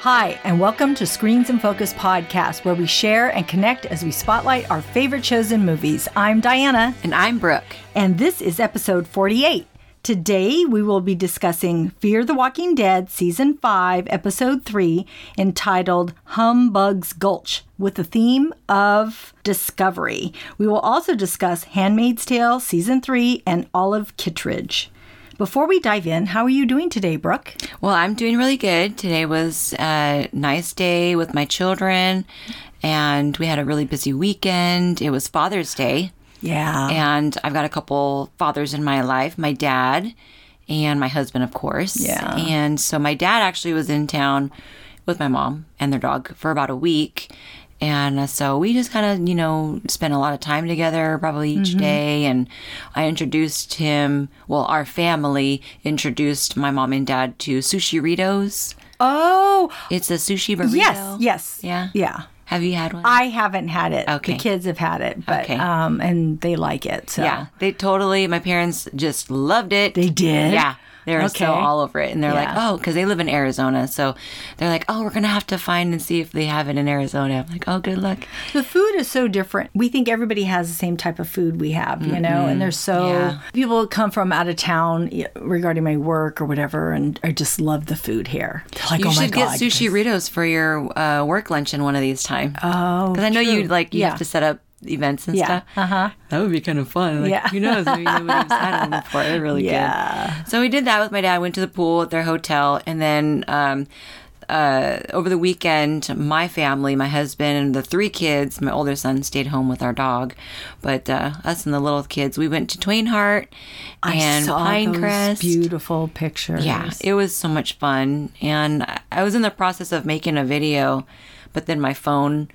Hi, and welcome to Screens and Focus podcast, where we share and connect as we spotlight our favorite shows and movies. I'm Diana, And I'm Brooke. and this is episode 48. Today, we will be discussing Fear the Walking Dead Season 5, Episode 3, entitled Humbug's Gulch, with the theme of discovery. We will also discuss Handmaid's Tale Season 3 and Olive Kitteridge. Before we dive in, how are you doing today, Brooke? Well, I'm doing really good. Today was a nice day with my children, and we had a really busy weekend. It was Father's Day, Yeah. and I've got a couple fathers in my life my dad and my husband, of course. Yeah. And so my dad actually was in town with my mom and their dog for about a week. And uh, so we just kind of, you know, spent a lot of time together probably each day. And I introduced him, well, our family introduced my mom and dad to Sushirritos. oh, It's a sushi burrito. yes, yes. Yeah. Yeah. Have you had one? I haven't had it. Okay. The kids have had it, but Okay. um, and they like it. So yeah. They totally, my parents just loved it. they did. Yeah. They were Okay. so all over it. And they're like, oh, because they live in Arizona. So they're like, oh, we're going to have to find and see if they have it in Arizona. I'm like, oh, good luck. The food is so different. We think everybody has the same type of food we have, you know, and they're so Yeah. people come from out of town regarding my work or whatever, and I just love the food here. They're like, You oh my should god, get sushirritos for your uh, work luncheon one of these times. Oh, Because I know you like you Yeah. have to set up events and Yeah. stuff. Uh huh. That would be kind of fun. Like, Yeah. Who knows? Maybe nobody's had them before. They're really Yeah. good. So we did that with my dad. Went to the pool at their hotel, and then um, uh, over the weekend, my family, my husband, and the three kids, my older son stayed home with our dog, but uh, us and the little kids, we went to Twain Harte and I saw Pinecrest. beautiful pictures. Yeah, it was so much fun. And I was in the process of making a video, but then my phone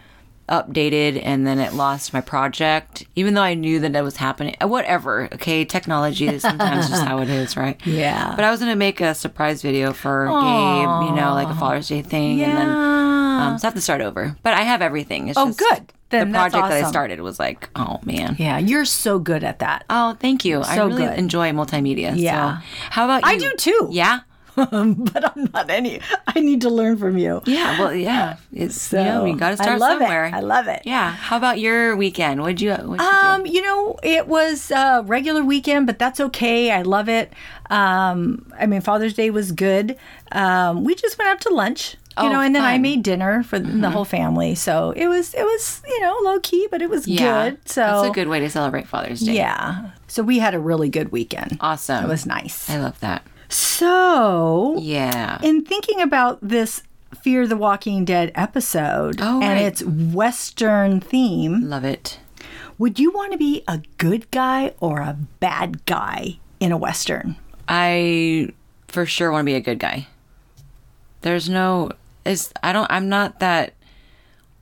updated and then it lost my project, even though I knew that that was happening. Uh, Whatever, okay? Technology is sometimes just how it is, right? Yeah. But I was going to make a surprise video for Gabe, you know, like a Father's Day thing. And then, um, so I have to start over. But I have everything. It's Oh, just good. Then the project that I started was like, oh, man. yeah, you're so good at that. Oh, thank you. I really good. enjoy multimedia. Yeah. So, how about you? I do too. Yeah. but I'm not any. I need to learn from you. Yeah, well, yeah, it's So you know got to start I love somewhere. It. I love it. Yeah. How about your weekend? What'd you? What'd you Um, you know, it was a regular weekend, but that's okay. I love it. Um, I mean, Father's Day was good. Um, we just went out to lunch, you Oh, know, and then I fun. Mm-hmm. made dinner for the whole family. So it was, it was, you know, low key, but it was? Yeah, good. So that's a good way to celebrate Father's Day. yeah. So we had a really good weekend. Awesome. It was nice. I love that. So Yeah. in thinking about this Fear the Walking Dead episode Oh, and right. its Western theme, Love it. would you want to be a good guy or a bad guy in a Western? I for sure want to be a good guy. There's no. Is I don't. I'm not that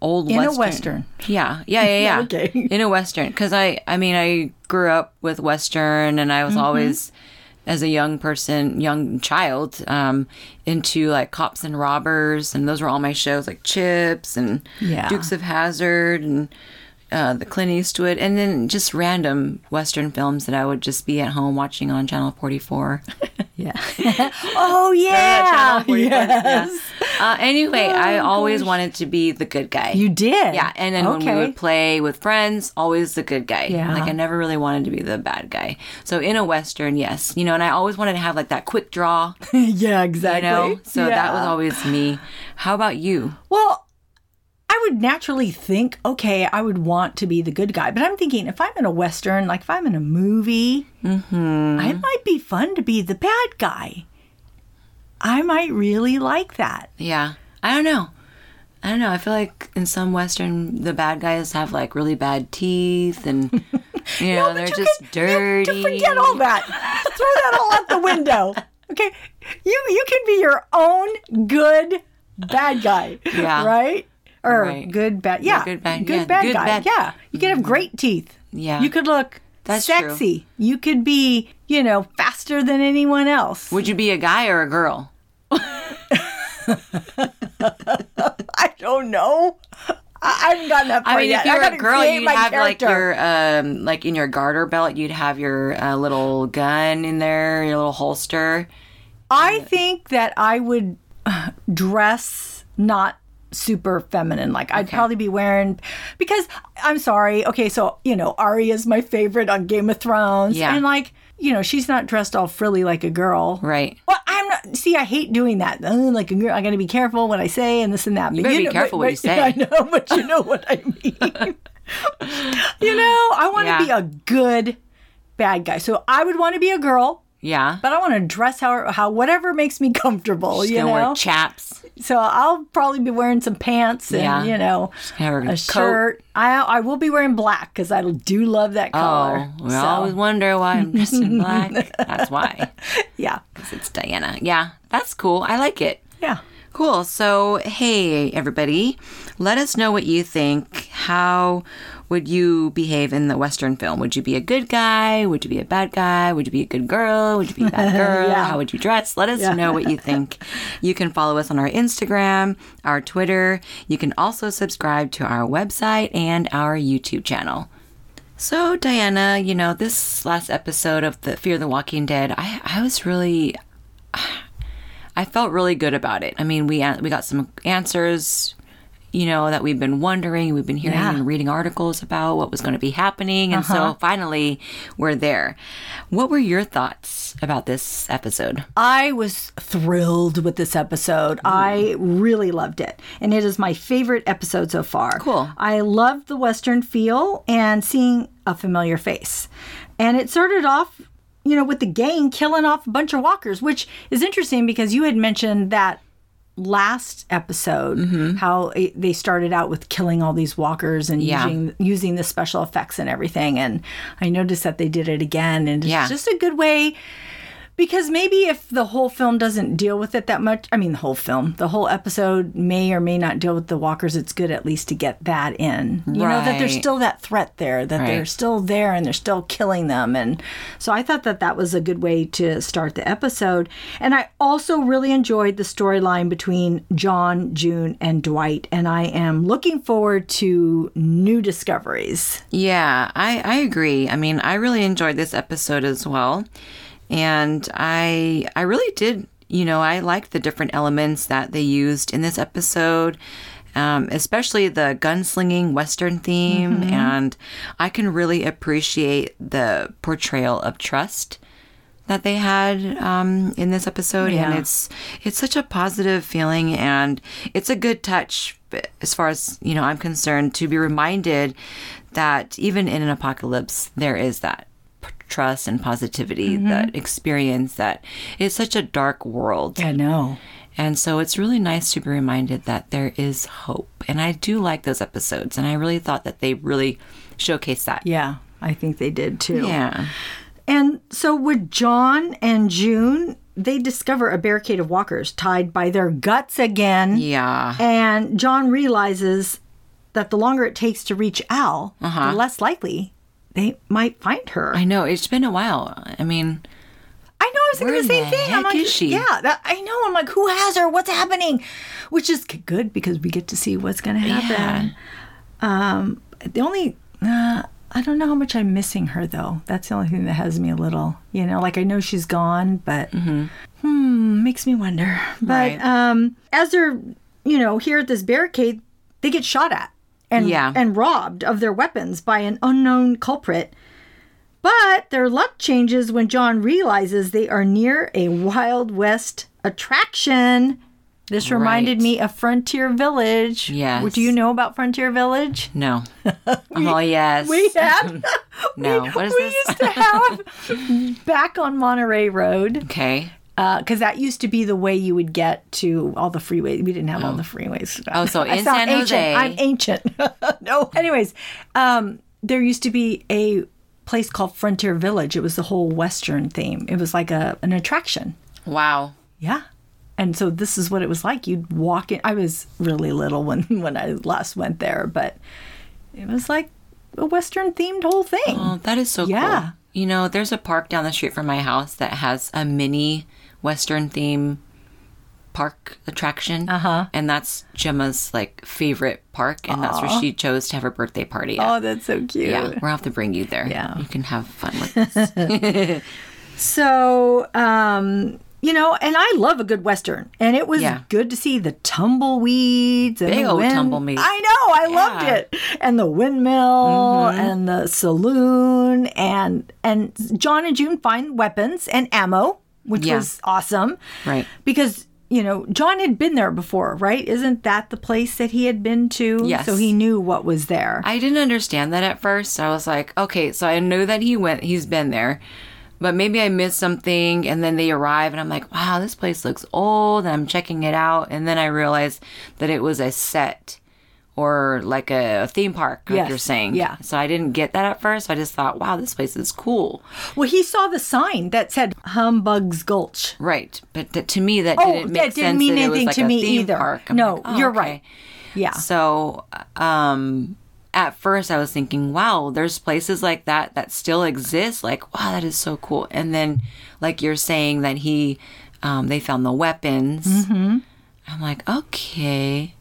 old In a Western. Western. Yeah, yeah, yeah, yeah. Okay. In a Western, because I, I mean, I grew up with Western, and I was Mm-hmm. always, as a young person, young child, um, into like cops and robbers, and those were all my shows, like Chips and Yeah. Dukes of Hazzard and. Uh, the Clint Eastwood, and then just random Western films that I would just be at home watching on Channel 44. Yeah. oh yeah. Yes. Uh, anyway, I always wanted to be the good guy. You did. Yeah, and then when we would play with friends, always the good guy. Yeah. Like I never really wanted to be the bad guy. So in a western, yes, you know, and I always wanted to have like that quick draw, yeah, you exactly. know. So that was always me. How about you? Well, I would naturally think, okay, I would want to be the good guy. But I'm thinking, if I'm in a Western, like if I'm in a movie, Mm-hmm. I might be fun to be the bad guy. I might really like that. Yeah, I don't know. I don't know. I feel like in some western, the bad guys have like really bad teeth, and you know But they're you just can- dirty. You, forget all that. Throw that all out the window. Okay, you you can be your own good bad guy. Yeah. Right. Or Right. good bad. Yeah. good bad- Good yeah, bad good guy. bad- Yeah. You could have mm-hmm. great teeth. Yeah. You could look That's true. sexy. You could be, you know, faster than anyone else. Would you be a guy or a girl? I don't know. I, haven't gotten that far I mean, yet. if you were gotta a girl, you'd have character. like your um, like in your garter belt, you'd have your uh, little gun in there, your little holster. I think that I would dress not super feminine. Like I'd probably be wearing because I'm sorry. Okay, so you know Arya is my favorite on Game of Thrones, Yeah. and like you know she's not dressed all frilly like a girl, Right. Well, I'm not. See, I hate doing that. Uh, like a girl, I got to be careful what I say and this and that. You better be careful what you say. I know, but you know what I mean. you know, I want to Yeah. be a good bad guy. So I would want to be a girl, Yeah. but I want to dress how how whatever makes me comfortable. She's you know, wear chaps. So I'll probably be wearing some pants and Yeah. you know a a shirt. I I will be wearing black because I do love that oh, color. Oh, we So, always wonder why I'm dressed in black. That's why. Yeah, because it's Diana. Yeah, that's cool. I like it. yeah. Cool. So, hey, everybody, let us know what you think. How would you behave in the Western film? Would you be a good guy? Would you be a bad guy? Would you be a good girl? Would you be a bad girl? Yeah. How would you dress? Let us know what you think. You can follow us on our Instagram, our Twitter. You can also subscribe to our website and our YouTube channel. So, Diana, you know, this last episode of the Fear the Walking Dead, I, I was really I felt really good about it. I mean, we we got some answers, you know, that we've been wondering, we've been hearing Yeah. and reading articles about what was going to be happening, and so uh-huh. finally we're there. What were your thoughts about this episode? I was thrilled with this episode. I really loved it. And it is my favorite episode so far. Cool. I loved the Western feel and seeing a familiar face. And it started off, you know, with the gang killing off a bunch of walkers, which is interesting because you had mentioned that last episode mm-hmm. how it, they started out with killing all these walkers and Yeah. using using the special effects and everything and I noticed that they did it again and it's Yeah. just a good way because maybe if the whole film doesn't deal with it that much, I mean, the whole film, the whole episode may or may not deal with the walkers. It's good at least to get that in. You know, that there's still that threat there, that they're still there and they're still killing them. And so I thought that that was a good way to start the episode. And I also really enjoyed the storyline between John, June, and Dwight. And I am looking forward to new discoveries. Yeah, I, I agree. I mean, I really enjoyed this episode as well. And I I really did, you know, I liked the different elements that they used in this episode. Um, especially the gunslinging Western theme, and I can really appreciate the portrayal of trust that they had um, in this episode, Yeah. and it's it's such a positive feeling, and it's a good touch as far as you know I'm concerned to be reminded that even in an apocalypse there is that trust and positivity, mm-hmm. that experience that it's such a dark world, I know. and so it's really nice to be reminded that there is hope, and I do like those episodes, and I really thought that they really showcased that. Yeah, I think they did too. Yeah. And so with John and June, they discover a barricade of walkers tied by their guts again. Yeah. And John realizes that the longer it takes to reach Al, the uh-huh. less likely they might find her. I know it's been a while. I mean, I know I was thinking the same the thing. I'm like, she? yeah, that, I know. I'm like, who has her? What's happening? Which is good because we get to see what's going to happen. Um, the only, uh, I don't know how much I'm missing her though. That's the only thing that has me a little, you know, like I know she's gone, but hmm, makes me wonder. But Right. um, as they're, you know, here at this barricade, they get shot at and Yeah. and robbed of their weapons by an unknown culprit. But their luck changes when John realizes they are near a Wild West attraction. This reminded Right. me of Frontier Village. Yes. Do you know about Frontier Village? no. oh yes. We had. No. we, What is we this? used to have back on Monterey Road okay. Because that used to be the way you would get to all the freeways. We didn't have all the freeways. Oh, so in San ancient. Jose. I'm ancient. no. Anyways, um, there used to be a place called Frontier Village. It was the whole Western theme. It was like a an attraction. Wow. Yeah. And so this is what it was like. You'd walk in. I was really little when when I last went there, but it was like a Western themed whole thing. Oh, that is so Yeah. cool. You know, there's a park down the street from my house that has a mini Western theme park attraction. Uh-huh. And that's Gemma's like favorite park, and that's where she chose to have her birthday party at. Oh, that's so cute. yeah, we'll have to bring you there. Yeah. You can have fun with this. So, um, you know, and I love a good western, and it was Yeah. good to see the tumbleweeds and Big the old wind. tumbleweeds. I know, I loved Yeah. Mm-hmm. it, and the windmill and the saloon, and and John and June find weapons and ammo, which Yeah. was awesome, Right. Because you know John had been there before, right? Isn't that the place that he had been to? Yes. So he knew what was there. I didn't understand that at first. I was like, okay, so I know that he went, he's been there, but maybe I missed something. And then they arrive, and I'm like, wow, this place looks old. And I'm checking it out, and then I realized that it was a set or like a, theme park, like Yes, you're saying. yeah. So I didn't get that at first. I just thought, wow, this place is cool. well, he saw the sign that said Humbug's Gulch. Right, but th- to me that Oh, didn't make that didn't sense mean anything like to me either. Park. No, like, oh, you're okay. right. Yeah. So, um, at first I was thinking, wow, there's places like that that still exist. Like, wow, that is so cool. And then, like you're saying that he, um, they found the weapons. Mm-hmm. I'm like, okay.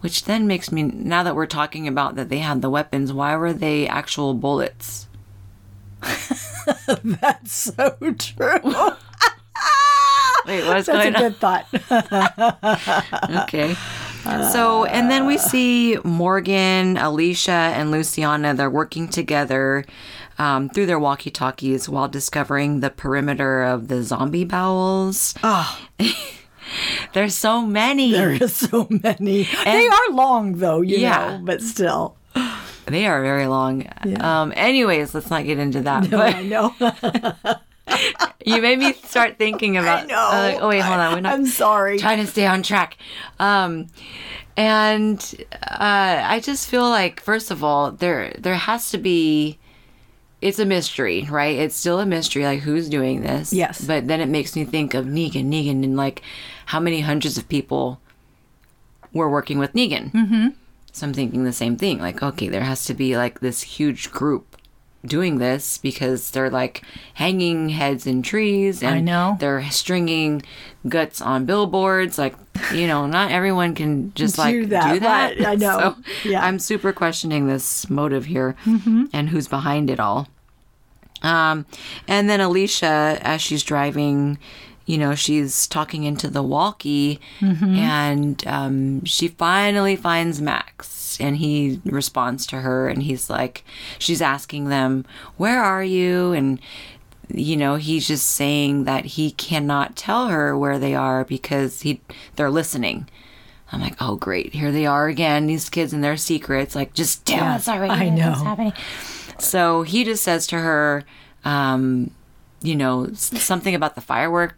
Which then makes me, now that we're talking about that they had the weapons, why were they actual bullets? That's so true. Wait, what's That's a going on? good thought. okay. So, and then we see Morgan, Alicia, and Luciana. They're working together um, through their walkie talkies while discovering the perimeter of the zombie bowels. Oh, There's so many. there is so many. they are long though, you Yeah. know, but still. They are very long. Um, anyways, let's not get into that. No, I know. You made me start thinking about. I know. uh, oh wait, hold on. We're not I'm sorry. trying to stay on track. Um, and uh, I just feel like, first of all, there there has to be. It's a mystery, right? It's still a mystery, like who's doing this. Yes. But then it makes me think of Negan, Negan, and like how many hundreds of people were working with Negan. Mm-hmm. So I'm thinking the same thing. Like, okay, there has to be like this huge group doing this because they're like hanging heads in trees and I know. they're stringing guts on billboards like you know not everyone can just like Do that, do that. I know. so Yeah. i'm super questioning this motive here Mm-hmm. and who's behind it all um and then alicia as she's driving you know she's talking into the walkie Mm-hmm. and um, she finally finds max and he responds to her and he's like she's asking them where are you? And you know he's just saying that he cannot tell her where they are because he they're listening. I'm like oh great. Here they are again these kids and their secrets. Like just tell Yeah, us already I know. what's happening. So he just says to her um you know something about the firework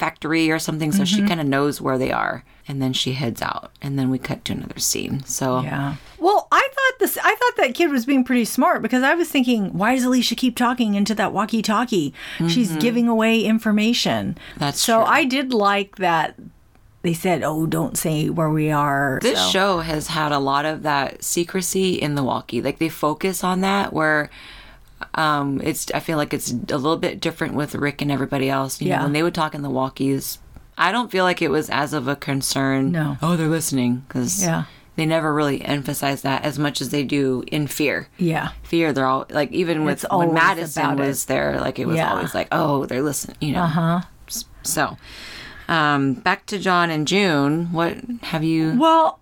factory or something so Mm-hmm. she kind of knows where they are and then she heads out and then we cut to another scene so Yeah. Well, I thought this. I thought that kid was being pretty smart because I was thinking, why does Alicia keep talking into that walkie-talkie? She's giving away information. Mm-hmm. That's so. true. I did like that. They said, "Oh, don't say where we are." This so- show has had a lot of that secrecy in the walkie. Like they focus on that where um it's I feel like it's a little bit different with Rick and everybody else. You Yeah. know, when they would talk in the walkies, I don't feel like it was as of a concern. No. Oh, they're listening because Yeah. they never really emphasize that as much as they do in fear. Yeah. Fear, they're all like even with It's when Madison about it. was there, like it was Yeah. always like, oh, they're listening. You know. Uh huh. So, um, back to John and June. What have you? Well,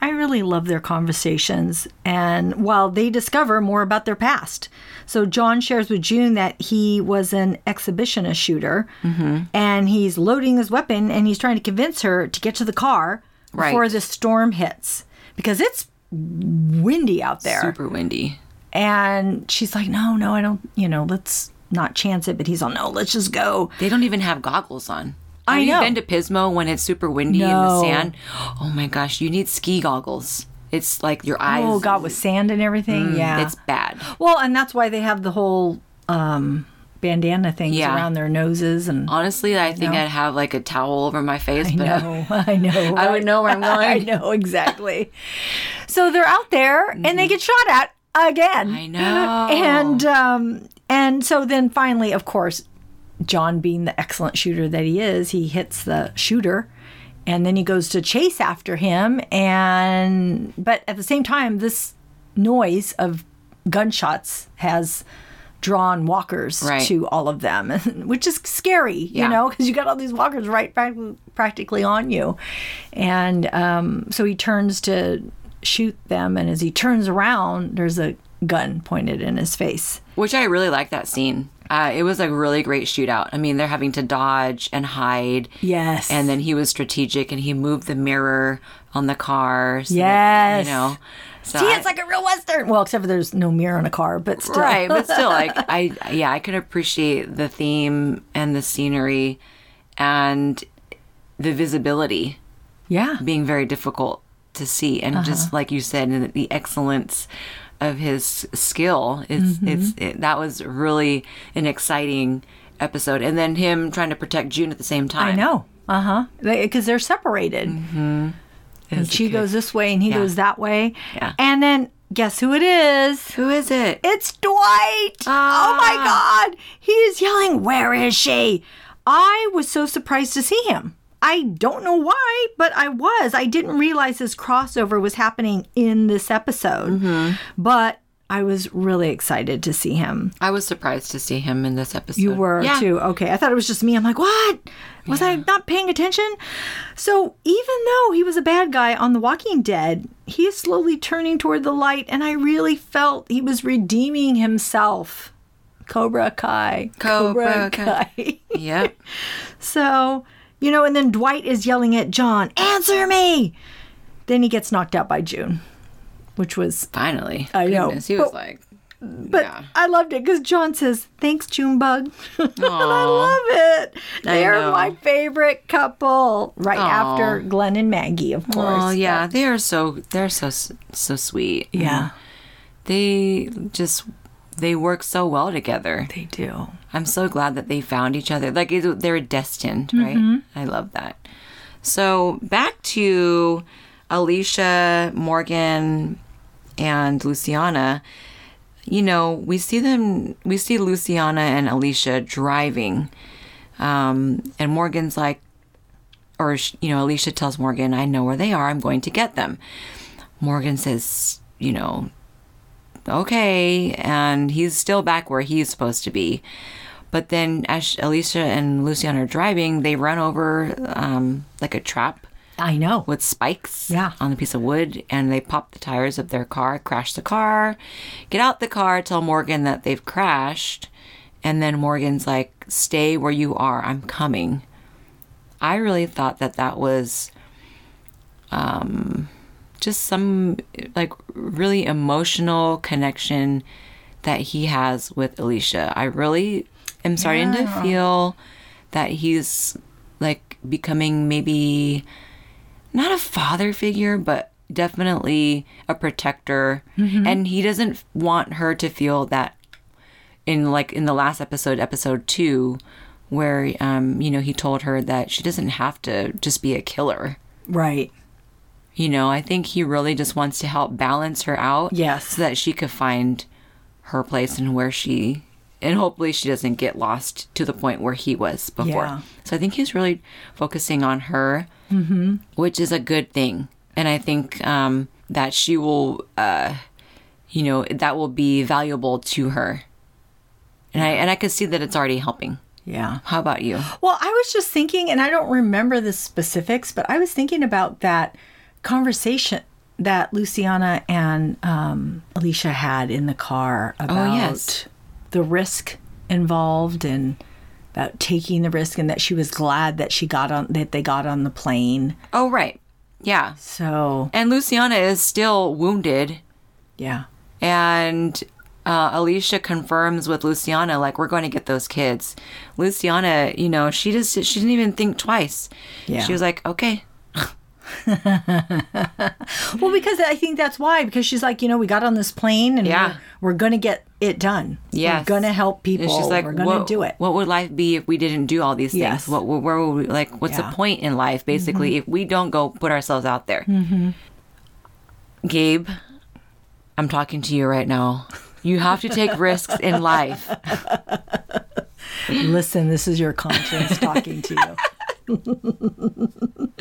I- really love their conversations, and while they discover more about their past. So John shares with June that he was an exhibitionist shooter, Mm-hmm. and he's loading his weapon, and he's trying to convince her to get to the car before the storm hits because it's windy out there. Super windy. And she's like, "No, no, I don't. You know, let's not chance it." But he's all, "No, let's just go." They don't even have goggles on. I have know. you been to Pismo when it's super windy in No. the sand? Oh my gosh, you need ski goggles. It's like your eyes. Oh God, with sand and everything. yeah, Mm, It's bad. Well, and that's why they have the whole um, bandana things Yeah. around their noses and. Honestly, I think I'd have like a towel over my face, I but know, I know. I would know where I'm going. I going. know exactly. so they're out there and they get shot at again. Mm-hmm. I know. And um, and so then finally, of course, John, being the excellent shooter that he is, he hits the shooter. And then he goes to chase after him, and but at the same time, this noise of gunshots has drawn walkers Right. to all of them, which is scary, you Yeah. know, because you got all these walkers right prac- practically on you. And um, so he turns to shoot them, and as he turns around, there's a gun pointed in his face. Which I really like that scene. Uh, it was a really great shootout. I mean, they're having to dodge and hide. Yes. And then he was strategic and he moved the mirror on the car. so that, Yes. you know. So See, I- it's like a real Western. Well, except for there's no mirror on a car, but still. right, but still, like I, yeah, I could appreciate the theme and the scenery, and the visibility yeah. being very difficult to see, and just like you said, and the excellence of his skill. It's it's it, that was really an exciting episode, and then him trying to protect June at the same time. I know. Uh huh. Because they're separated. And she goes this way and he Yeah. goes that way. Yeah. And then guess who it is? Who is it? It's Dwight. Oh my Ah. God. He is yelling, Where is she? I was so surprised to see him. I don't know why, but I was. I didn't realize this crossover was happening in this episode. Mm-hmm. But I was really excited to see him. I was surprised to see him in this episode. You were yeah. too. Okay. I thought it was just me. I'm like, what? Was I not paying attention? So even though he was a bad guy on The Walking Dead, he is slowly turning toward the light, and I really felt he was redeeming himself. Cobra Kai. Cobra Kai. Kai. Yep. so, you know, and then Dwight is yelling at John, answer me. Then he gets knocked out by June, which was Finally. I know, He was but- like, But Yeah. I loved it because John says, "Thanks, Junebug," and I love it. They're my favorite couple, right Aw. after Glenn and Maggie, of course. oh yeah, they are so they're so so sweet. yeah, They just they work so well together. they do. I'm so glad that they found each other. Like it, they're destined, right? Mm-hmm. I love that. So back to Alicia, Morgan, and Luciana. You know, we see them. We see Luciana and Alicia driving, um, and Morgan's like, or you know, Alicia tells Morgan, "I know where they are. I'm going to get them." Morgan says, "You know, okay. And he's still back where he's supposed to be. But then as Alicia and Luciana are driving, they run over um, like a trap I know. with spikes Yeah. on a piece of wood and they pop the tires of their car, crash the car, get out the car, tell Morgan that they've crashed. And then Morgan's like, stay where you are. I'm coming. I really thought that that was um, just some like really emotional connection that he has with Alicia. I really am starting to feel that he's like becoming maybe not a father figure, but definitely a protector. And he doesn't want her to feel that in like in the last episode, episode two, where um, you know, he told her that she doesn't have to just be a killer. Right. You know, I think he really just wants to help balance her out. Yes. So that she could find her place and where she and hopefully she doesn't get lost to the point where he was before. Yeah. So I think he's really focusing on her, mm-hmm. which is a good thing. And I think um, that she will, uh, you know, that will be valuable to her. And I and I can see that it's already helping. Yeah. How about you? Well, I was just thinking, and I don't remember the specifics, but I was thinking about that conversation that Luciana and um, Alicia had in the car about yes. the risk involved and about taking the risk, and that she was glad that she got on that they got on the plane. Oh, right. Yeah. So And Luciana is still wounded yeah, and uh, Alicia confirms with Luciana, like we're going to get those kids. Luciana, you know, she just she didn't even think twice. Yeah. she was like, okay, well, because I think that's why because she's like, you know, we got on this plane and Yeah. we're, we're gonna get it done. Yeah. we're gonna help people. and she's like, we're gonna what, do it. What would life be if we didn't do all these things? Yes. What where would we like? What's Yeah. Mm-hmm. the point in life, basically, if we don't go put ourselves out there? Gabe, I'm talking to you right now. You have to take risks in life. Listen, this is your conscience talking to you.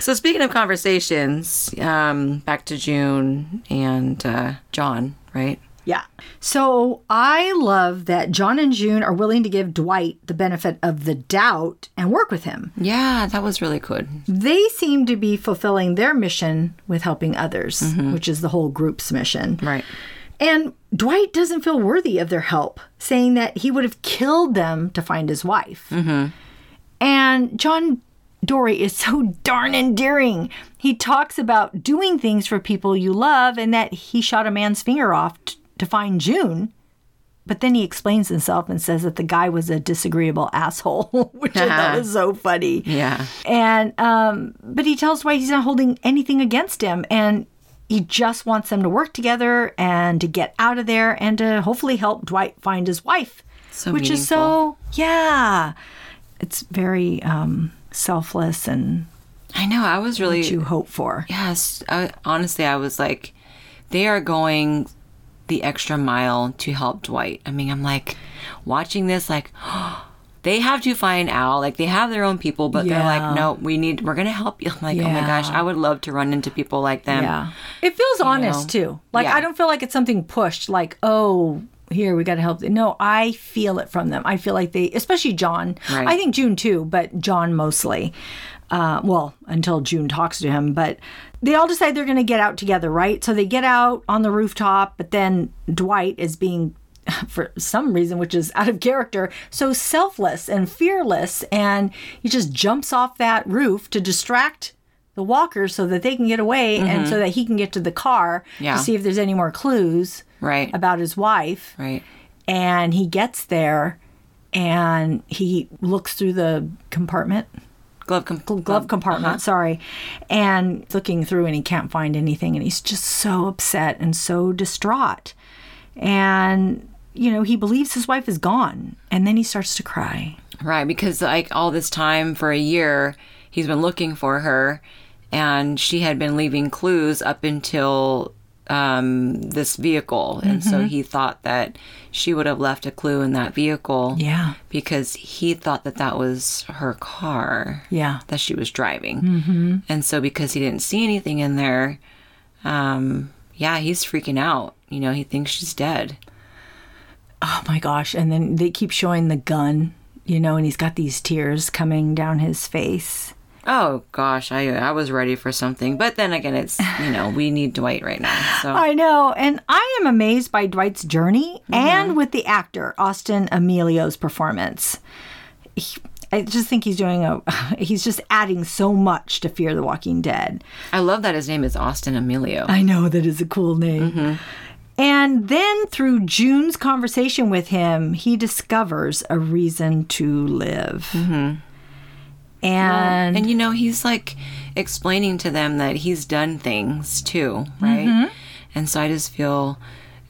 So speaking of conversations, um, back to June and uh, John, right? Yeah. So I love that John and June are willing to give Dwight the benefit of the doubt and work with him. Yeah, that was really good. They seem to be fulfilling their mission with helping others, which is the whole group's mission. Right. And Dwight doesn't feel worthy of their help, saying that he would have killed them to find his wife. And John Dorie is so darn endearing. He talks about doing things for people you love and that he shot a man's finger off t- to find June. But then he explains himself and says that the guy was a disagreeable asshole, which I thought was so funny. Yeah. And um, but he tells Dwight he's not holding anything against him, and he just wants them to work together and to get out of there and to hopefully help Dwight find his wife, So which is so yeah, it's very um, selfless and I know. I was really what you hope for. Yes, I, honestly, I was like, they are going the extra mile to help Dwight. I mean, I'm like watching this, like, they have to find Al. Like, they have their own people, but they're like, no, we need, we're going to help you. I'm like, oh my gosh, I would love to run into people like them. Yeah, it feels honest know? too. Like Yeah. I don't feel like it's something pushed. Like oh. Here we got to help. them. No, I feel it from them. I feel like they, especially John. Right. I think June too, but John mostly. Uh, well, until June talks to him, but they all decide they're going to get out together, right? So they get out on the rooftop, but then Dwight is being, for some reason, which is out of character, so selfless and fearless, and he just jumps off that roof to distract the walkers so that they can get away and so mm-hmm. that he can get to the car Yeah. to see if there's any more clues Right. about his wife. Right. and he gets there and he looks through the compartment. Glove, com- glove um, compartment uh-huh. sorry. And looking through and he can't find anything and he's just so upset and so distraught. And you know he believes his wife is gone and then he starts to cry. Right, because like all this time for a year, he's been looking for her, and she had been leaving clues up until um, this vehicle, and so Mm-hmm. he thought that she would have left a clue in that vehicle. Yeah. because he thought that that was her car. Yeah. that she was driving, mm-hmm. and so because he didn't see anything in there, um, yeah, he's freaking out. You know, he thinks she's dead. oh my gosh and then they keep showing the gun you know and he's got these tears coming down his face Oh gosh, I I was ready for something, but then again, it's you know we need Dwight right now. So I know. And I am amazed by Dwight's journey Mm-hmm. and with the actor, Austin Amelio's performance. He- I just think he's doing a, he's just adding so much to Fear the Walking Dead. I love that his name is Austin Amelio. I know that is a cool name. Mm-hmm. And then through June's conversation with him, he discovers a reason to live. And, Mm-hmm. and you know he's like explaining to them that he's done things too, right? And so I just feel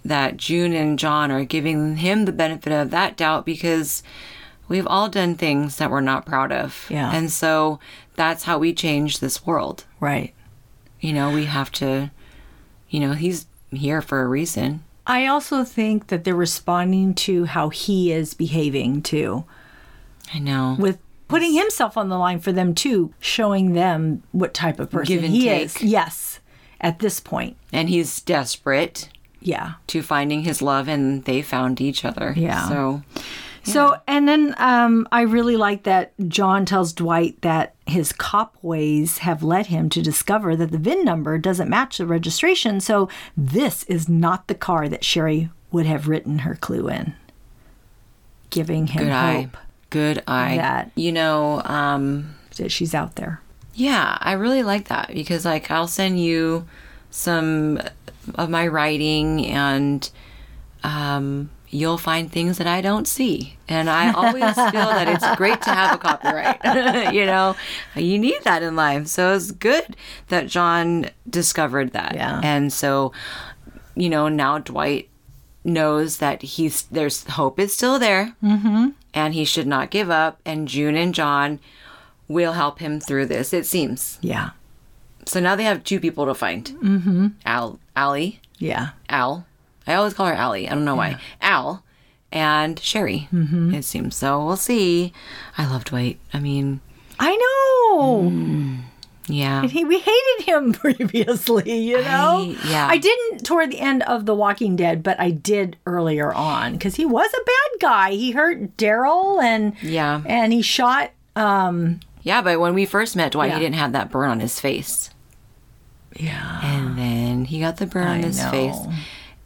that June and John are giving him the benefit of that doubt because we've all done things that we're not proud of. Yeah. And so that's how we change this world. right. You know, we have to you know, he's here for a reason. I also think that they're responding to how he is behaving too. I know. with putting himself on the line for them too, showing them what type of person Give and he take. is. Yes, at this point. and he's desperate Yeah. to finding his love and they found each other. Yeah. So So, and then um, I really like that John tells Dwight that his cop ways have led him to discover that the VIN number doesn't match the registration. So, this is not the car that Sherry would have written her clue in, giving him good eye. Good eye. that- You know, um that she's out there. yeah, I really like that because like I'll send you some of my writing and um you'll find things that I don't see. And I always feel that it's great to have a copyright. you know, you need that in life. So it's good that John discovered that. Yeah. And so, you know, now Dwight knows that he's there's hope is still there. Mm-hmm. And he should not give up. And June and John will help him through this, it seems. Yeah. So now they have two people to find. Mm-hmm. Al, Allie, Yeah. Al. I always call her Allie. I don't know why. Al and Sherry. Mm-hmm. It seems so. We'll see. I love Dwight I mean, I know. Yeah. And he, we hated him previously, you know? I- yeah. I didn't toward the end of The Walking Dead, but I did earlier on because he was a bad guy. He hurt Daryl and Yeah. and he shot um Yeah, but when we first met Dwight, Yeah. he didn't have that burn on his face. yeah. And then he got the burn on his know. face.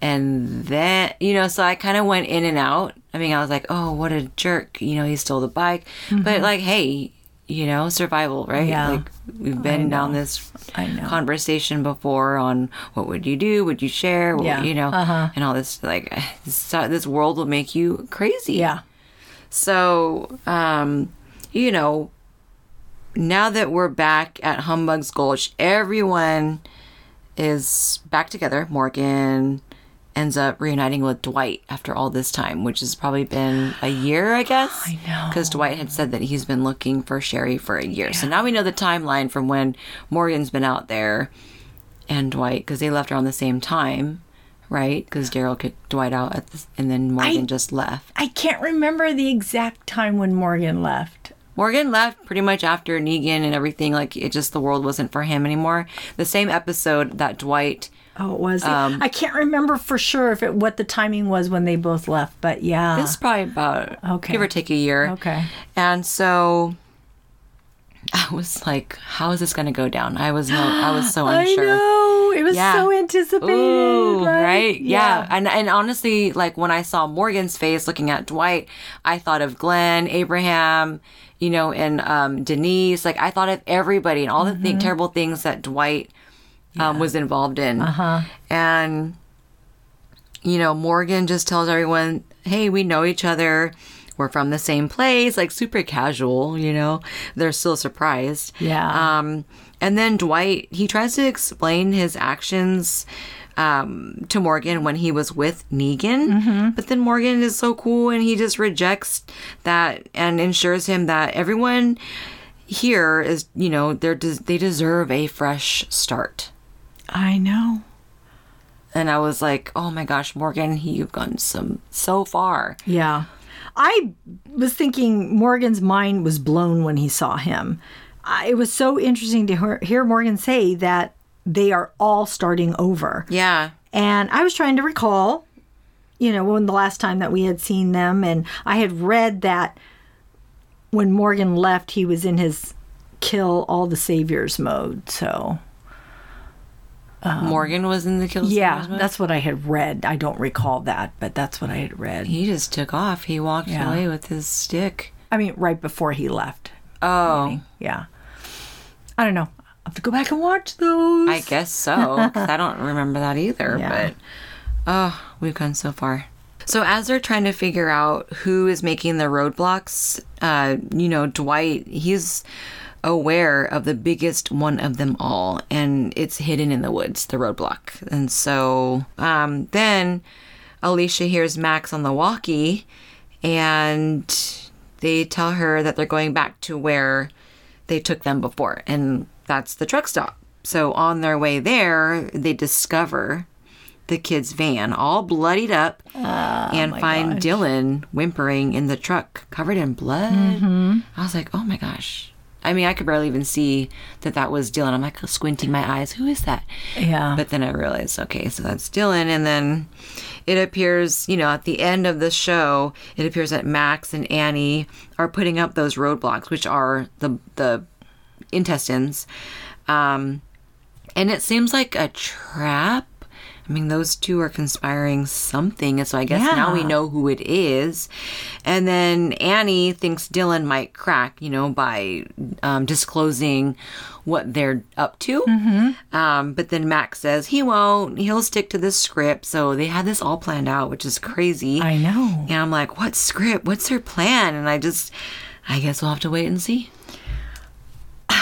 And then, you know, so I kind of went in and out. I mean, I was like, oh, what a jerk. You know, he stole the bike. But, like, hey, you know, survival, right? Yeah. Like, we've been down this I know. conversation before on what would you do? Would you share? What- Yeah. You know, Uh-huh. and all this. Like, this, this world will make you crazy. Yeah. So, um, you know, now that we're back at Humbug's Gulch, everyone is back together. Morgan ends up reuniting with Dwight after all this time, which has probably been a year, I guess. I know. Because Dwight had said that he's been looking for Sherry for a year. So now we know the timeline from when Morgan's been out there and Dwight, because they left around the same time, right? Because Daryl kicked Dwight out, at the, and then Morgan just left. I can't remember the exact time when Morgan left. Morgan left pretty much after Negan and everything. Like it just the world wasn't for him anymore. The same episode that Dwight. Oh, it was. Um, I can't remember for sure if it what the timing was when they both left, but yeah. This is probably about Okay. give or take a year. Okay. And so I was like, "How is this going to go down?" I was no, I was so unsure. I know. It was Yeah. so anticipated. Ooh, right? right? Yeah. And and honestly, like when I saw Morgan's face looking at Dwight, I thought of Glenn, Abraham, you know, and um, Denise. Like I thought of everybody and all the Mm-hmm. th- terrible things that Dwight um, was involved in. Uh-huh. And you know, Morgan just tells everyone, "Hey, we know each other." We're from the same place, like super casual, you know. They're still surprised. Yeah. Um, and then Dwight, he tries to explain his actions um, to Morgan when he was with Negan. But then Morgan is so cool and he just rejects that and ensures him that everyone here is, you know, they're des- they deserve a fresh start. I know. And I was like, oh my gosh, Morgan, you've gone some so far. Yeah. I was thinking Morgan's mind was blown when he saw him. I, it was so interesting to hear, hear Morgan say that they are all starting over. Yeah. And I was trying to recall, you know, when the last time that we had seen them. And I had read that when Morgan left, he was in his kill all the saviors mode. So, Morgan was in the kill. Um, yeah, that's what I had read. I don't recall that, but that's what I had read. he just took off. He walked Yeah. away with his stick. I mean, right before he left. Oh. Yeah. I don't know. I have to go back and watch those. I guess so. I don't remember that either. Yeah. But oh, we've gone so far. So as they're trying to figure out who is making the roadblocks, uh, you know, Dwight, he's aware of the biggest one of them all, and it's hidden in the woods, the roadblock. And so um, then Alicia hears Max on the walkie, and they tell her that they're going back to where they took them before, and that's the truck stop. So on their way there, they discover the kid's van all bloodied up and find Dylan whimpering in the truck covered in blood. I was like, oh my gosh. I mean, I could barely even see that that was Dylan. I'm like squinting my eyes. Who is that? Yeah. But then I realized, okay, so that's Dylan. And then it appears, you know, at the end of the show, it appears that Max and Annie are putting up those roadblocks, which are the the intestines. Um, and it seems like a trap. I mean, those two are conspiring something. And so I guess now we know who it is. And then Annie thinks Dylan might crack, you know, by um, disclosing what they're up to. Um, but then Max says he won't. He'll stick to the script. So they had this all planned out, which is crazy. I know. And I'm like, what script? What's their plan? And I just, I guess we'll have to wait and see.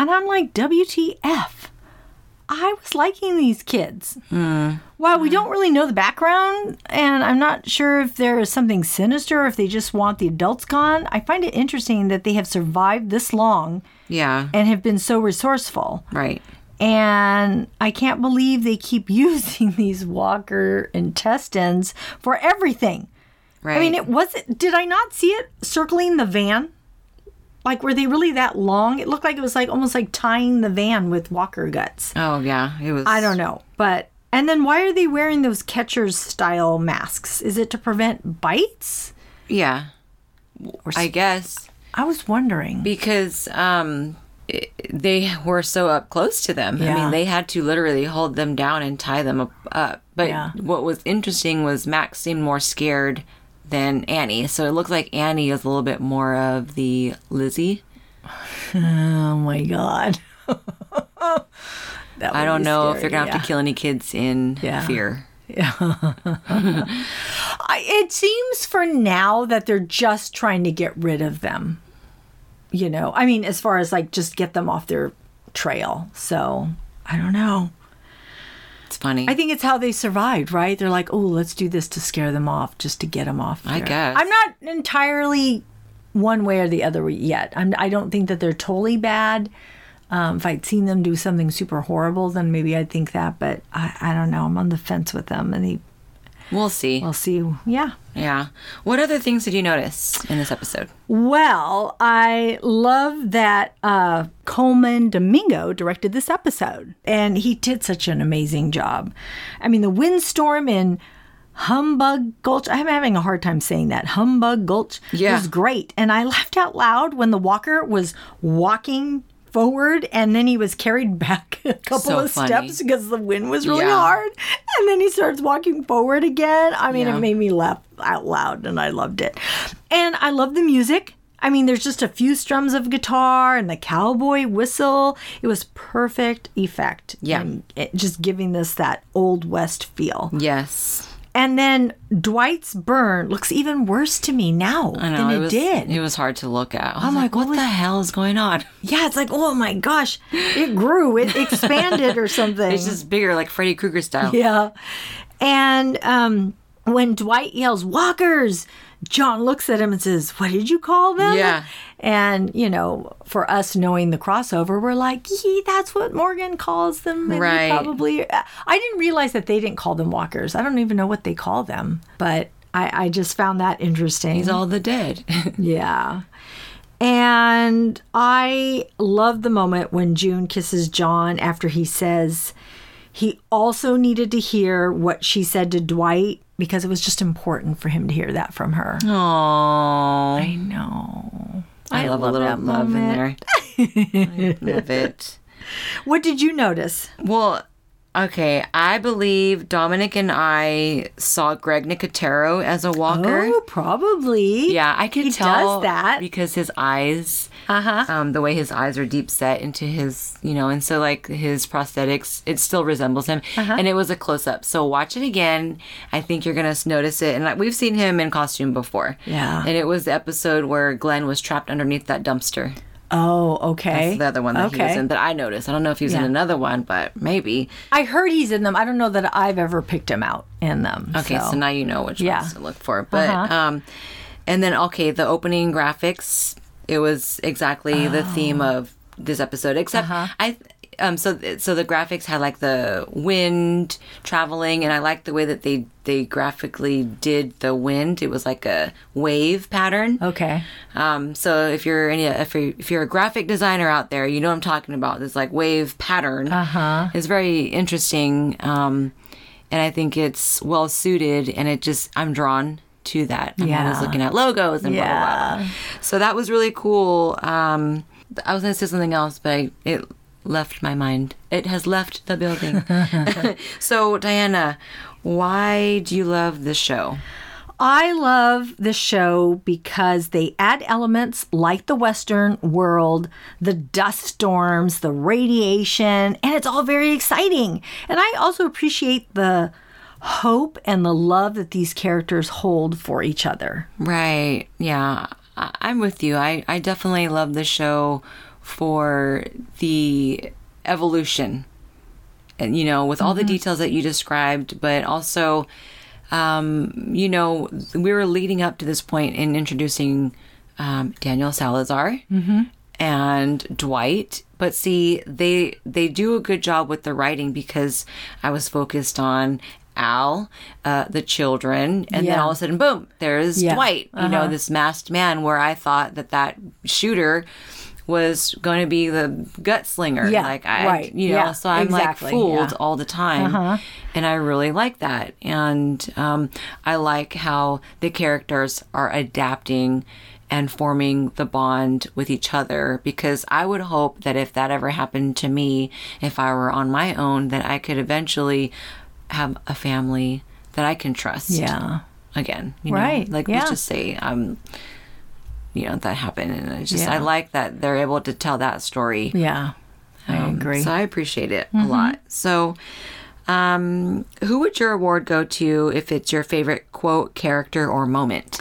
And I'm like, WTF? I was liking these kids. Hmm. While we hmm. don't really know the background, and I'm not sure if there is something sinister or if they just want the adults gone, I find it interesting that they have survived this long Yeah. and have been so resourceful. Right. And I can't believe they keep using these Walker intestines for everything. Right. I mean, it wasn't. Did I not see it circling the van? Like were they really that long? It looked like it was like almost like tying the van with walker guts. Oh yeah, it was. I don't know, but and then why are they wearing those catchers style masks? Is it to prevent bites? Yeah, I guess I was wondering. because um, it- they were so up close to them. Yeah. I mean, they had to literally hold them down and tie them up. up. But Yeah. what was interesting was Max seemed more scared than Annie. So it looks like Annie is a little bit more of the Lizzie. Oh my god. That I don't know if they're gonna yeah. have to kill any kids in Yeah. fear. I, it seems for now that they're just trying to get rid of them. You know, I mean, as far as like just get them off their trail. So I don't know. Funny. I think it's how they survived, right? They're like, oh, let's do this to scare them off, just to get them off. I guess. I'm not entirely one way or the other yet. I'm, I don't think that they're totally bad. Um, if I'd seen them do something super horrible, then maybe I'd think that. But I, I don't know. I'm on the fence with them, and they, we'll see. we'll see. Yeah. yeah. What other things did you notice in this episode? Well, I love that uh, Colman Domingo directed this episode, and he did such an amazing job. I mean, the windstorm in Humbug Gulch, I'm having a hard time saying that. Humbug Gulch Yeah. was great. And I laughed out loud when the walker was walking forward and then he was carried back a couple So of funny. steps because the wind was really Yeah. hard. And then he starts walking forward again. I mean, Yeah. it made me laugh out loud and I loved it. And I love the music. I mean, there's just a few strums of guitar and the cowboy whistle. It was perfect effect. Yeah. Just giving this that old west feel. Yes. And then Dwight's burn looks even worse to me now know than it, it was. did. It was hard to look at. I'm like, like, what the hell is going on? yeah, it's like, oh my gosh, it grew, it expanded or something. It's just bigger, like Freddy Krueger style. Yeah. And um, when Dwight yells, Walkers, John looks at him and says, What did you call them? Yeah. And, you know, for us knowing the crossover, we're like, Yee, that's what Morgan calls them. And Right. Probably. I didn't realize that they didn't call them walkers. I don't even know what they call them, but I, I just found that interesting. He's all the dead. Yeah. And I love the moment when June kisses John after he says he also needed to hear what she said to Dwight because it was just important for him to hear that from her. Oh, I know. I, love, a little that love in there. I love it. What did you notice? Well, okay. I believe Dominic and I saw Greg Nicotero as a walker. Oh, probably. Yeah, I can He tell does that. because his eyes, Uh-huh. um, the way his eyes are deep set into his, you know, and so like his prosthetics, it still resembles him, Uh-huh. and it was a close up. So watch it again. I think you're gonna notice it, and like, we've seen him in costume before. Yeah. and it was the episode where Glenn was trapped underneath that dumpster. Oh, okay. That's the other one that he was in that I noticed. I don't know if he was in another one, but maybe. I heard he's in them. I don't know that I've ever picked him out in them. Okay, so, now you know which Yeah. ones to look for. But Uh-huh. um, and then okay, the opening graphics. It was exactly the theme Oh. of this episode, except Uh-huh. I. Um, so so the graphics had like the wind traveling, and I liked the way that they they graphically did the wind. It was like a wave pattern. Okay. Um, so if you're any if you're, if you're a graphic designer out there, you know what I'm talking about. This like wave pattern. Uh-huh. It's very interesting, um, and I think it's well suited. And it just I'm drawn to that. I'm always looking at logos and blah blah blah. blah. So that was really cool. Um, I was gonna say something else, but I, it left my mind. It has left the building. so Diana, why do you love this show? I love the show because they add elements like the Western world, the dust storms, the radiation, and it's all very exciting. And I also appreciate the hope and the love that these characters hold for each other. Right. Yeah. I'm with you. I, I definitely love the show for the evolution. And, you know, with all the details that you described, but also, um, you know, we were leading up to this point in introducing um, Daniel Salazar and Dwight. But see, they they do a good job with the writing because I was focused on Al, uh, the children, and then all of a sudden, boom, there's Yeah. Dwight. You know, Uh-huh. this masked man. Where I thought that that shooter was going to be the gunslinger. Yeah, like I, right. you know, Yeah, so I'm exactly, like fooled yeah. Uh-huh. all the time, and I really like that. And um, I like how the characters are adapting and forming the bond with each other because I would hope that if that ever happened to me, if I were on my own, that I could eventually have a family that I can trust. Yeah. Again, you know, Right, like yeah. let's just say I'm. um, you know that happened, and I just I like that they're able to tell that story. Yeah. I Um, agree. Mm-hmm. So I appreciate it a lot. So, um, who would your award go to if it's your favorite quote, character, or moment?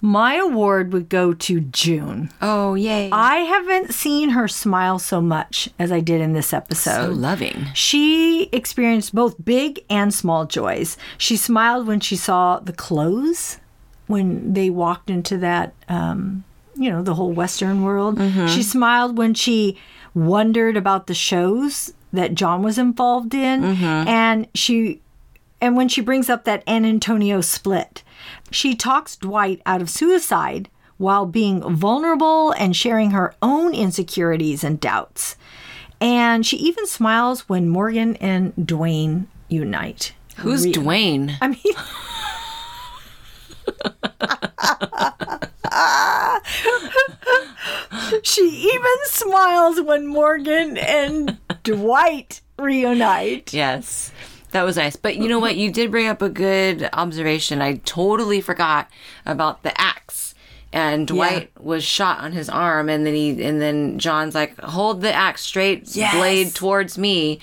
My award would go to June. Oh, yay! I haven't seen her smile so much as I did in this episode. so loving. She experienced both big and small joys. She smiled when she saw the clothes, when they walked into that, um, you know, the whole Western world. She smiled when she wondered about the shows that John was involved in, and she, and when she brings up that An Antonio split, she talks Dwight out of suicide while being vulnerable and sharing her own insecurities and doubts. And she even smiles when Morgan and Dwayne unite. Who's Re- Dwayne? I mean, she even smiles when Morgan and Dwight reunite. Yes. That was nice. But you know what? You did bring up a good observation. I totally forgot about the axe. And Dwight was shot on his arm and then he and then John's like, Hold the axe straight Yes. blade towards me.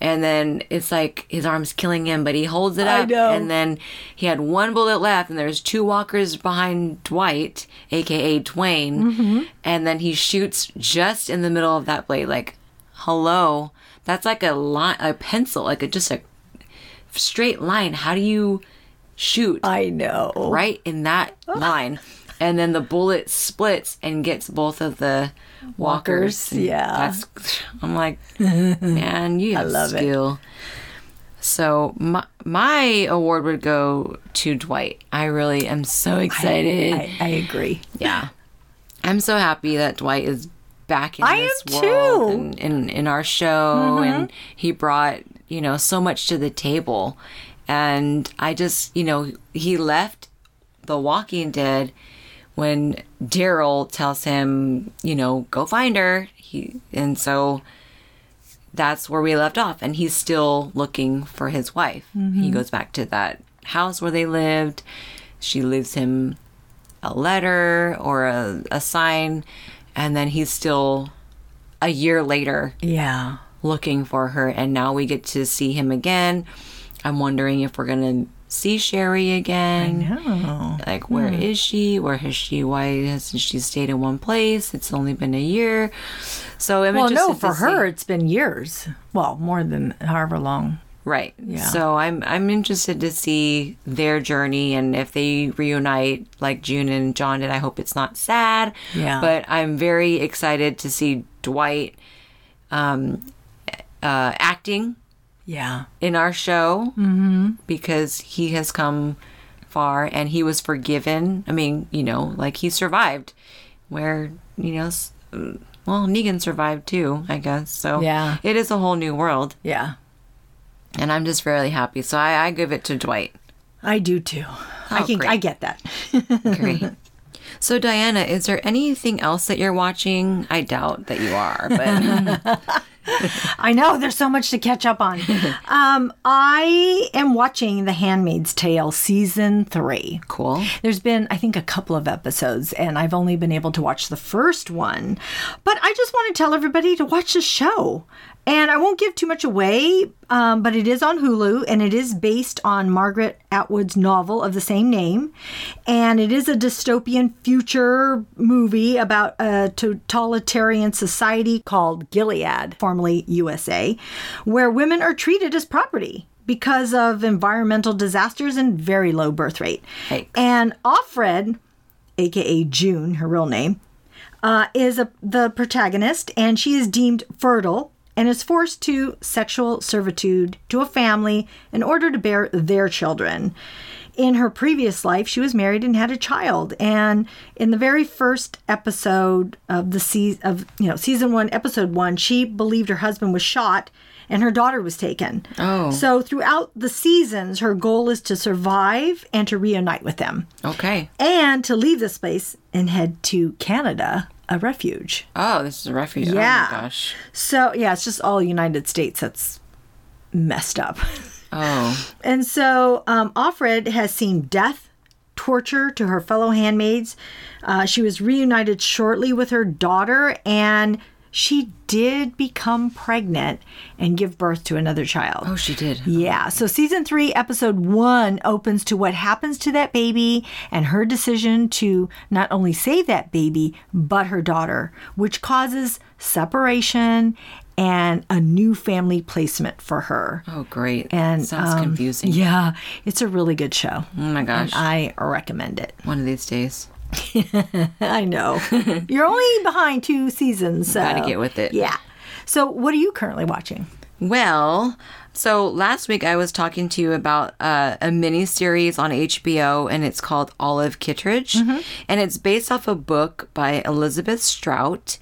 And then it's like his arm's killing him, but he holds it I up. know. And then he had one bullet left, and there's two walkers behind Dwight, aka Dwayne. Mm-hmm. And then he shoots just in the middle of that blade, like, hello. That's like a line, a pencil, like a just a straight line. How do you shoot I know. right in that line? And then the bullet splits and gets both of the walkers. Yeah. That's I'm like, man, you have love it. skill. So my my award would go to Dwight. I really am so excited. I, I agree. yeah, I'm so happy that Dwight is back in I this am world too. and in in our show, mm-hmm. and he brought you know so much to the table. And I just you know he left The Walking Dead when Daryl tells him, you know, go find her. He and so that's where we left off and he's still looking for his wife. He mm-hmm. goes back to that house where they lived. She leaves him a letter or a, a sign and then he's still a year later Yeah. looking for her and now we get to see him again. I'm wondering if we're going to see Sherry again. Like, where is she? Where has she? Why hasn't she stayed in one place? It's only been a year. So I'm Well, no, for her, see- it's been years. Well, more than however long. right? Yeah. So I'm I'm interested to see their journey and if they reunite like June and John did. I hope it's not sad. Yeah. But I'm very excited to see Dwight um, uh, acting Yeah. in our show mm-hmm. because he has come far and he was forgiven. I mean, you know, like he survived where, you know, well, Negan survived too, I guess. So Yeah. it is a whole new world. Yeah. And I'm just really happy. So I, I give it to Dwight. I do too. I Oh, can. great. I get that. Great. So Diana, is there anything else that you're watching? I doubt that you are, but I know there's so much to catch up on. um, I am watching The Handmaid's Tale season three. cool. There's been, I think, a couple of episodes, and I've only been able to watch the first one. But I just want to tell everybody to watch the show. And I won't give too much away, um, but it is on Hulu, and it is based on Margaret Atwood's novel of the same name. And it is a dystopian future movie about a totalitarian society called Gilead, formerly USA, where women are treated as property because of environmental disasters and very low birth rate. Yikes. And Offred, aka June, her real name, uh, is a, the protagonist, and she is deemed fertile and is forced to sexual servitude to a family in order to bear their children. In her previous life, she was married and had a child. And in the very first episode of the season of you know season one, episode one, she believed her husband was shot and her daughter was taken. Oh. So throughout the seasons, her goal is to survive and to reunite with them Okay. and to leave this place and head to Canada, a refuge. Oh, this is a refuge. Yeah. Oh my gosh. So, yeah, it's just all United States that's messed up. Oh. And so, um, Offred has seen death, torture to her fellow handmaids. Uh, she was reunited shortly with her daughter, and she did become pregnant and give birth to another child. Oh, she did. Yeah. So season three, episode one opens to what happens to that baby and her decision to not only save that baby, but her daughter, which causes separation and a new family placement for her. Oh, great. And sounds um, confusing. Yeah, it's a really good show. Oh my gosh. I recommend it. One of these days. I know. You're only behind two seasons. So. Gotta get with it. Yeah. So, what are you currently watching? Well, so last week I was talking to you about uh, a mini series on HBO, and it's called Olive Kitteridge, and it's based off a book by Elizabeth Strout,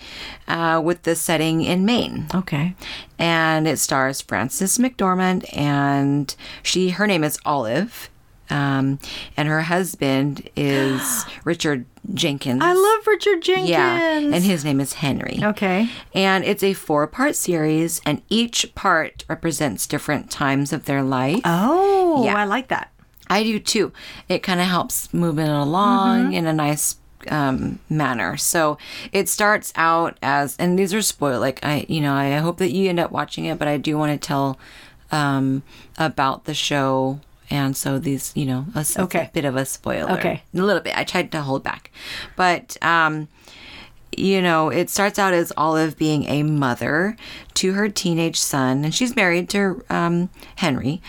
uh, with the setting in Maine. Okay. and it stars Frances McDormand, and she her name is Olive, um, and her husband is Richard Jenkins. I love Richard Jenkins. yeah, and his name is Henry. Okay. And it's a four part series, and each part represents different times of their life. Oh, Yeah. I like that. I do too. It kind of helps move it along in a nice um, manner. So it starts out as, and these are spoiled. Like I, you know, I hope that you end up watching it, but I do want to tell um, about the show. And so these, you know, a, Okay. bit of a spoiler. Okay. A little bit. I tried to hold back, but um, you know, it starts out as Olive being a mother to her teenage son, and she's married to um, Henry,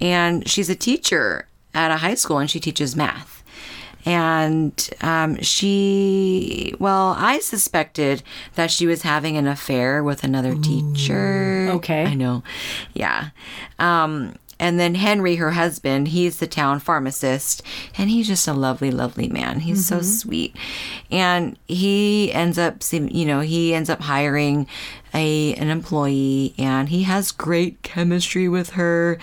and she's a teacher at a high school, and she teaches math. And um, she, well, I suspected that she was having an affair with another teacher. okay. I know. Yeah. Um, and then Henry, her husband, he's the town pharmacist, and he's just a lovely, lovely man. He's so mm-hmm. sweet, and he ends up, you know, he ends up hiring a an employee, and he has great chemistry with her,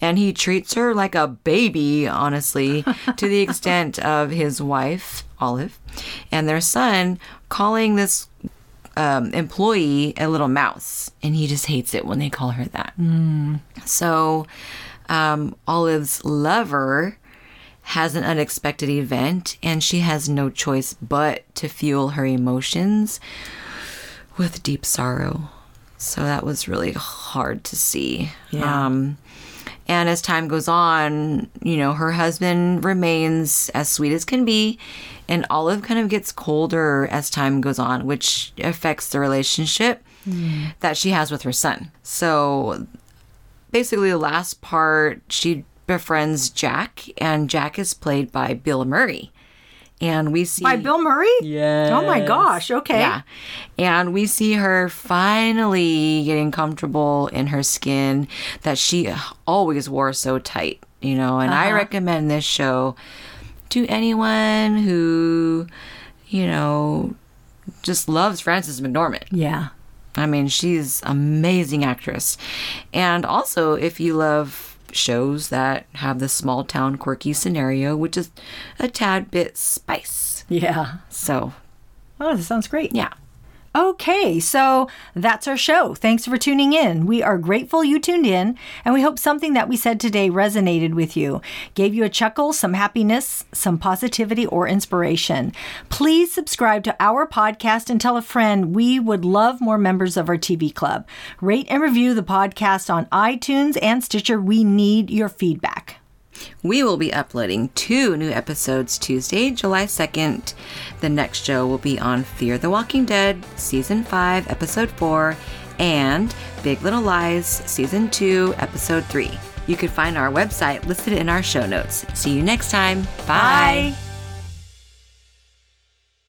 and he treats her like a baby, honestly, to the extent of his wife Olive, and their son calling this um, employee a little mouse, and he just hates it when they call her that. So, um, Olive's lover has an unexpected event, and she has no choice but to fuel her emotions with deep sorrow. So that was really hard to see. Yeah. Um, and as time goes on, you know, her husband remains as sweet as can be, and Olive kind of gets colder as time goes on, which affects the relationship mm. that she has with her son. So basically, the last part, she befriends Jack, and Jack is played by Bill Murray. And we see By Bill Murray? Yeah. Oh my gosh. Okay. Yeah. And we see her finally getting comfortable in her skin that she always wore so tight, you know. And I uh-huh. recommend this show to anyone who, you know, just loves Frances McDormand. Yeah. I mean, she's amazing actress. And also, if you love shows that have the small town quirky scenario, which is a tad bit spice. Yeah. So, Oh, that sounds great. yeah. Okay, so that's our show. Thanks for tuning in. We are grateful you tuned in, and we hope something that we said today resonated with you, gave you a chuckle, some happiness, some positivity, or inspiration. Please subscribe to our podcast and tell a friend. We would love more members of our TV club. Rate and review the podcast on iTunes and Stitcher. We need your feedback. We will be uploading two new episodes Tuesday, July 2nd. The next show will be on Fear the Walking Dead, Season 5, Episode 4, and Big Little Lies, Season 2, Episode 3. You can find our website listed in our show notes. See you next time. Bye. Bye.